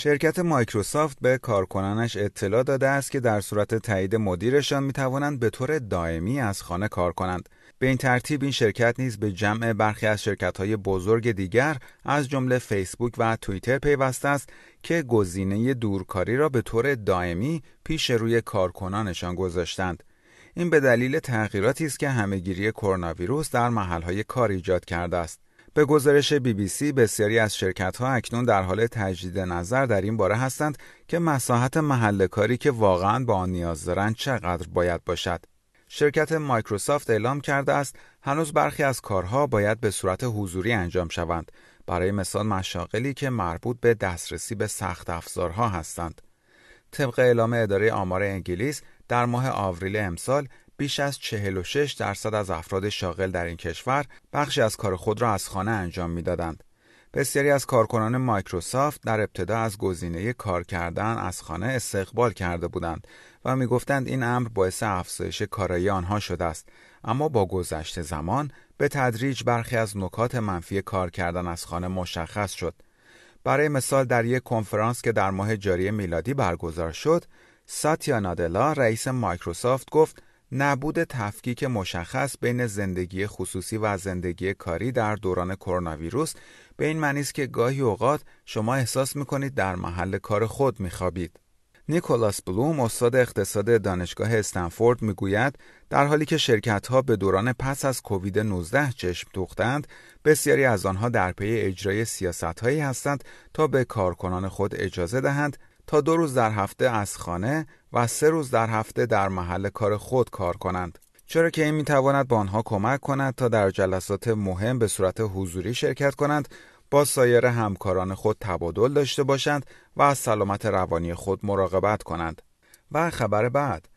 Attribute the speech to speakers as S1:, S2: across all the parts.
S1: شرکت مایکروسافت به کارکنانش اطلاع داده است که در صورت تایید مدیرشان می توانند به طور دائمی از خانه کار کنند. به این ترتیب این شرکت نیز به جمع برخی از شرکت‌های بزرگ دیگر از جمله فیسبوک و توییتر پیوسته است که گزینه دورکاری را به طور دائمی پیش روی کارکنانشان گذاشتند. این به دلیل تغییراتی است که همهگیری کرونا ویروس در محل‌های کار ایجاد کرده است. به گزارش بی بی سی بسیاری از شرکت ها اکنون در حال تجدید نظر در این باره هستند که مساحت محل کاری که واقعا با آن نیاز دارند چقدر باید باشد. شرکت مایکروسافت اعلام کرده است هنوز برخی از کارها باید به صورت حضوری انجام شوند برای مثال مشاغلی که مربوط به دسترسی به سخت افزارها هستند. طبق اعلام اداره آمار انگلیس در ماه آوریل امسال بیش از 46 درصد از افراد شاغل در این کشور بخشی از کار خود را از خانه انجام می‌دادند. بسیاری از کارکنان مایکروسافت در ابتدا از گزینه کار کردن از خانه استقبال کرده بودند و می‌گفتند این امر باعث افزایش کارایی آنها شده است اما با گذشت زمان به تدریج برخی از نکات منفی کار کردن از خانه مشخص شد برای مثال در یک کنفرانس که در ماه جاری میلادی برگزار شد ساتیا نادلا رئیس مایکروسافت گفت نبود تفکیک مشخص بین زندگی خصوصی و زندگی کاری در دوران کرونا ویروس به این معنی است که گاهی اوقات شما احساس می‌کنید در محل کار خود میخوابید. نیکولاس بلوم استاد اقتصاد دانشگاه استنفورد می‌گوید در حالی که شرکت ها به دوران پس از کووید 19 چشم دوختند بسیاری از آنها در پی اجرای سیاست هایی هستند تا به کارکنان خود اجازه دهند تا دو روز در هفته از خانه و سه روز در هفته در محل کار خود کار کنند. چرا که این می‌تواند به آنها کمک کند تا در جلسات مهم به صورت حضوری شرکت کنند با سایر همکاران خود تبادل داشته باشند و از سلامت روانی خود مراقبت کنند. و خبر بعد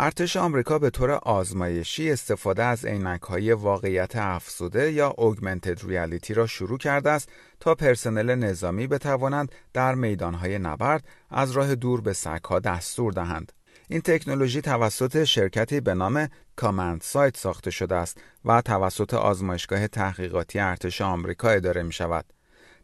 S1: ارتش آمریکا به طور آزمایشی استفاده از های واقعیت افزوده یا اوگمنتد ریالیتی را شروع کرده است تا پرسنل نظامی بتوانند در میدانهای نبرد از راه دور به سگها دستور دهند. این تکنولوژی توسط شرکتی به نام کامند سایت ساخته شده است و توسط آزمایشگاه تحقیقاتی ارتش آمریکا اداره می شود.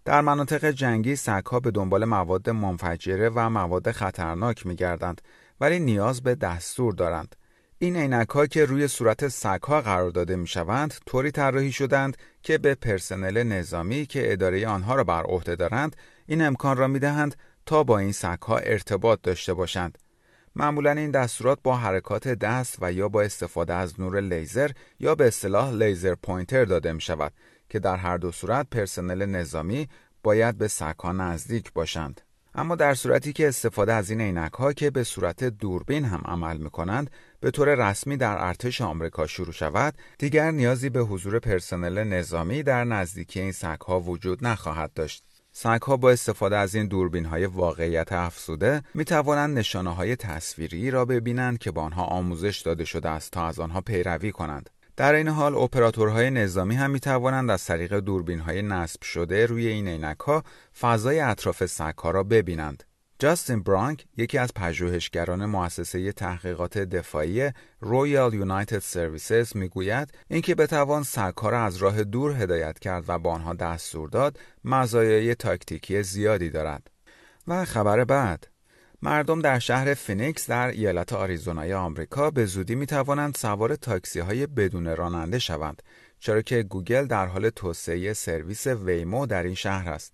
S1: در مناطق جنگی سگها به دنبال مواد منفجره و مواد خطرناک می گردند ولی نیاز به دستور دارند. این عینک ها که روی صورت سگ ها قرار داده می شوند طوری طراحی شدند که به پرسنل نظامی که اداره آنها را بر عهده دارند این امکان را می دهند تا با این سگ ها ارتباط داشته باشند. معمولا این دستورات با حرکات دست و یا با استفاده از نور لیزر یا به اصطلاح laser pointer داده می شود که در هر دو صورت پرسنل نظامی باید به سگها نزدیک باشند. اما در صورتی که استفاده از این عینک ها که به صورت دوربین هم عمل می کنند به طور رسمی در ارتش آمریکا شروع شود دیگر نیازی به حضور پرسنل نظامی در نزدیکی این سگ ها وجود نخواهد داشت. سگ ها با استفاده از این دوربین های واقعیت افزوده می توانند نشانه های تصویری را ببینند که با آنها آموزش داده شده است تا از آنها پیروی کنند. در این حال اپراتورهای نظامی هم می توانند از طریق دوربین های نصب شده روی این عینک ها فضای اطراف سگ را ببینند. جاستین برانک یکی از پژوهشگران مؤسسه تحقیقات دفاعی رویال یونایتد سرویسز می‌گوید اینکه بتوان سگها را از راه دور هدایت کرد و با آنها دستور داد مزایای تاکتیکی زیادی دارد و خبر بعد مردم در شهر فینیکس در ایالت آریزونای آمریکا به زودی می توانند سوار تاکسی های بدون راننده شوند چرا که گوگل در حال توسعه سرویس ویمو در این شهر است.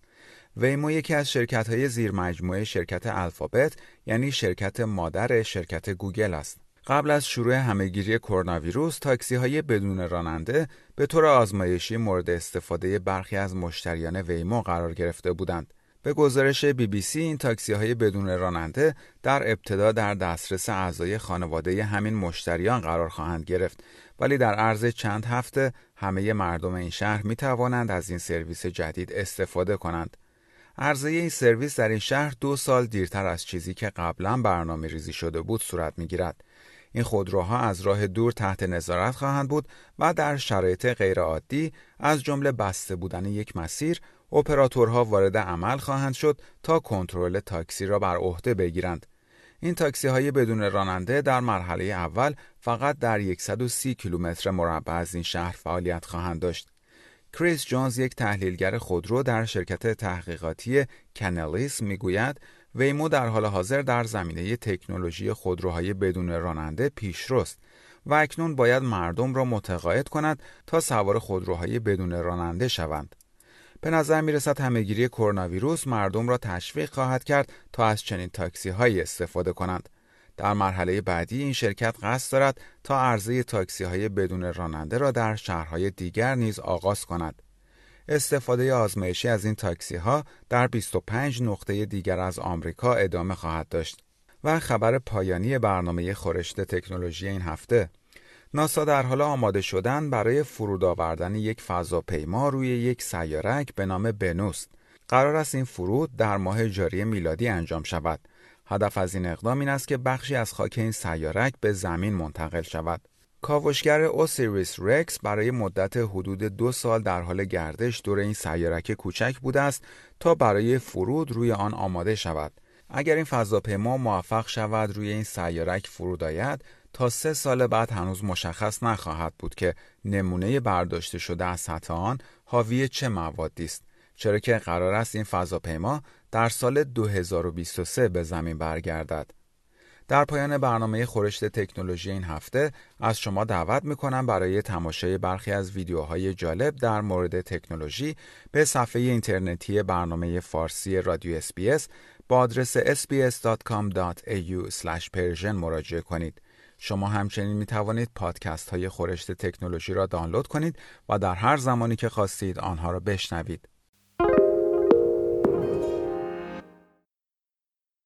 S1: ویمو یکی از شرکت های زیر مجموعه شرکت الفابت یعنی شرکت مادر شرکت گوگل است. قبل از شروع همهگیری کرونا ویروس تاکسی های بدون راننده به طور آزمایشی مورد استفاده برخی از مشتریان ویمو قرار گرفته بودند. به گزارش بی بی سی این تاکسی های بدون راننده در ابتدا در دسترس اعضای خانواده همین مشتریان قرار خواهند گرفت ولی در عرض چند هفته همه مردم این شهر می توانند از این سرویس جدید استفاده کنند. عرضه این سرویس در این شهر دو سال دیرتر از چیزی که قبلا برنامه ریزی شده بود صورت می گیرد. این خودروها از راه دور تحت نظارت خواهند بود و در شرایط غیرعادی از جمله بسته بودن یک مسیر اپراتورها وارد عمل خواهند شد تا کنترل تاکسی را بر عهده بگیرند. این تاکسی های بدون راننده در مرحله اول فقط در 130 کیلومتر مربع از این شهر فعالیت خواهند داشت. کریس جونز یک تحلیلگر خودرو در شرکت تحقیقاتی کنلیس می‌گوید ویمو در حال حاضر در زمینه تکنولوژی خودروهای بدون راننده پیشرست و اکنون باید مردم را متقاعد کند تا سوار خودروهای بدون راننده شوند. به نظر می رسد کرونا ویروس مردم را تشویق خواهد کرد تا از چنین تاکسی هایی استفاده کنند. در مرحله بعدی این شرکت قصد دارد تا عرضه تاکسی های بدون راننده را در شهرهای دیگر نیز آغاز کند. استفاده آزمایشی از این تاکسی ها در 25 نقطه دیگر از آمریکا ادامه خواهد داشت. و خبر پایانی برنامه خورشت تکنولوژی این هفته ناسا در حال آماده شدن برای فرود آوردن یک فضاپیما روی یک سیارک به نام بنوست. قرار است این فرود در ماه جاری میلادی انجام شود. هدف از این اقدام این است که بخشی از خاک این سیارک به زمین منتقل شود. کاوشگر اوسیریس رکس برای مدت حدود دو سال در حال گردش دور این سیارک کوچک بوده است تا برای فرود روی آن آماده شود. اگر این فضاپیما موفق شود روی این سیارک فرود آید تا سه سال بعد هنوز مشخص نخواهد بود که نمونه برداشته شده از سطح آن حاوی چه موادی است چرا که قرار است این فضاپیما در سال 2023 به زمین برگردد در پایان برنامه خورشت تکنولوژی این هفته از شما دعوت می‌کنم برای تماشای برخی از ویدیوهای جالب در مورد تکنولوژی به صفحه اینترنتی برنامه فارسی رادیو اسپیس با آدرس sbs.com.au/persian مراجعه کنید. شما همچنین می توانید پادکست های خورشت تکنولوژی را دانلود کنید و در هر زمانی که خواستید آنها را بشنوید.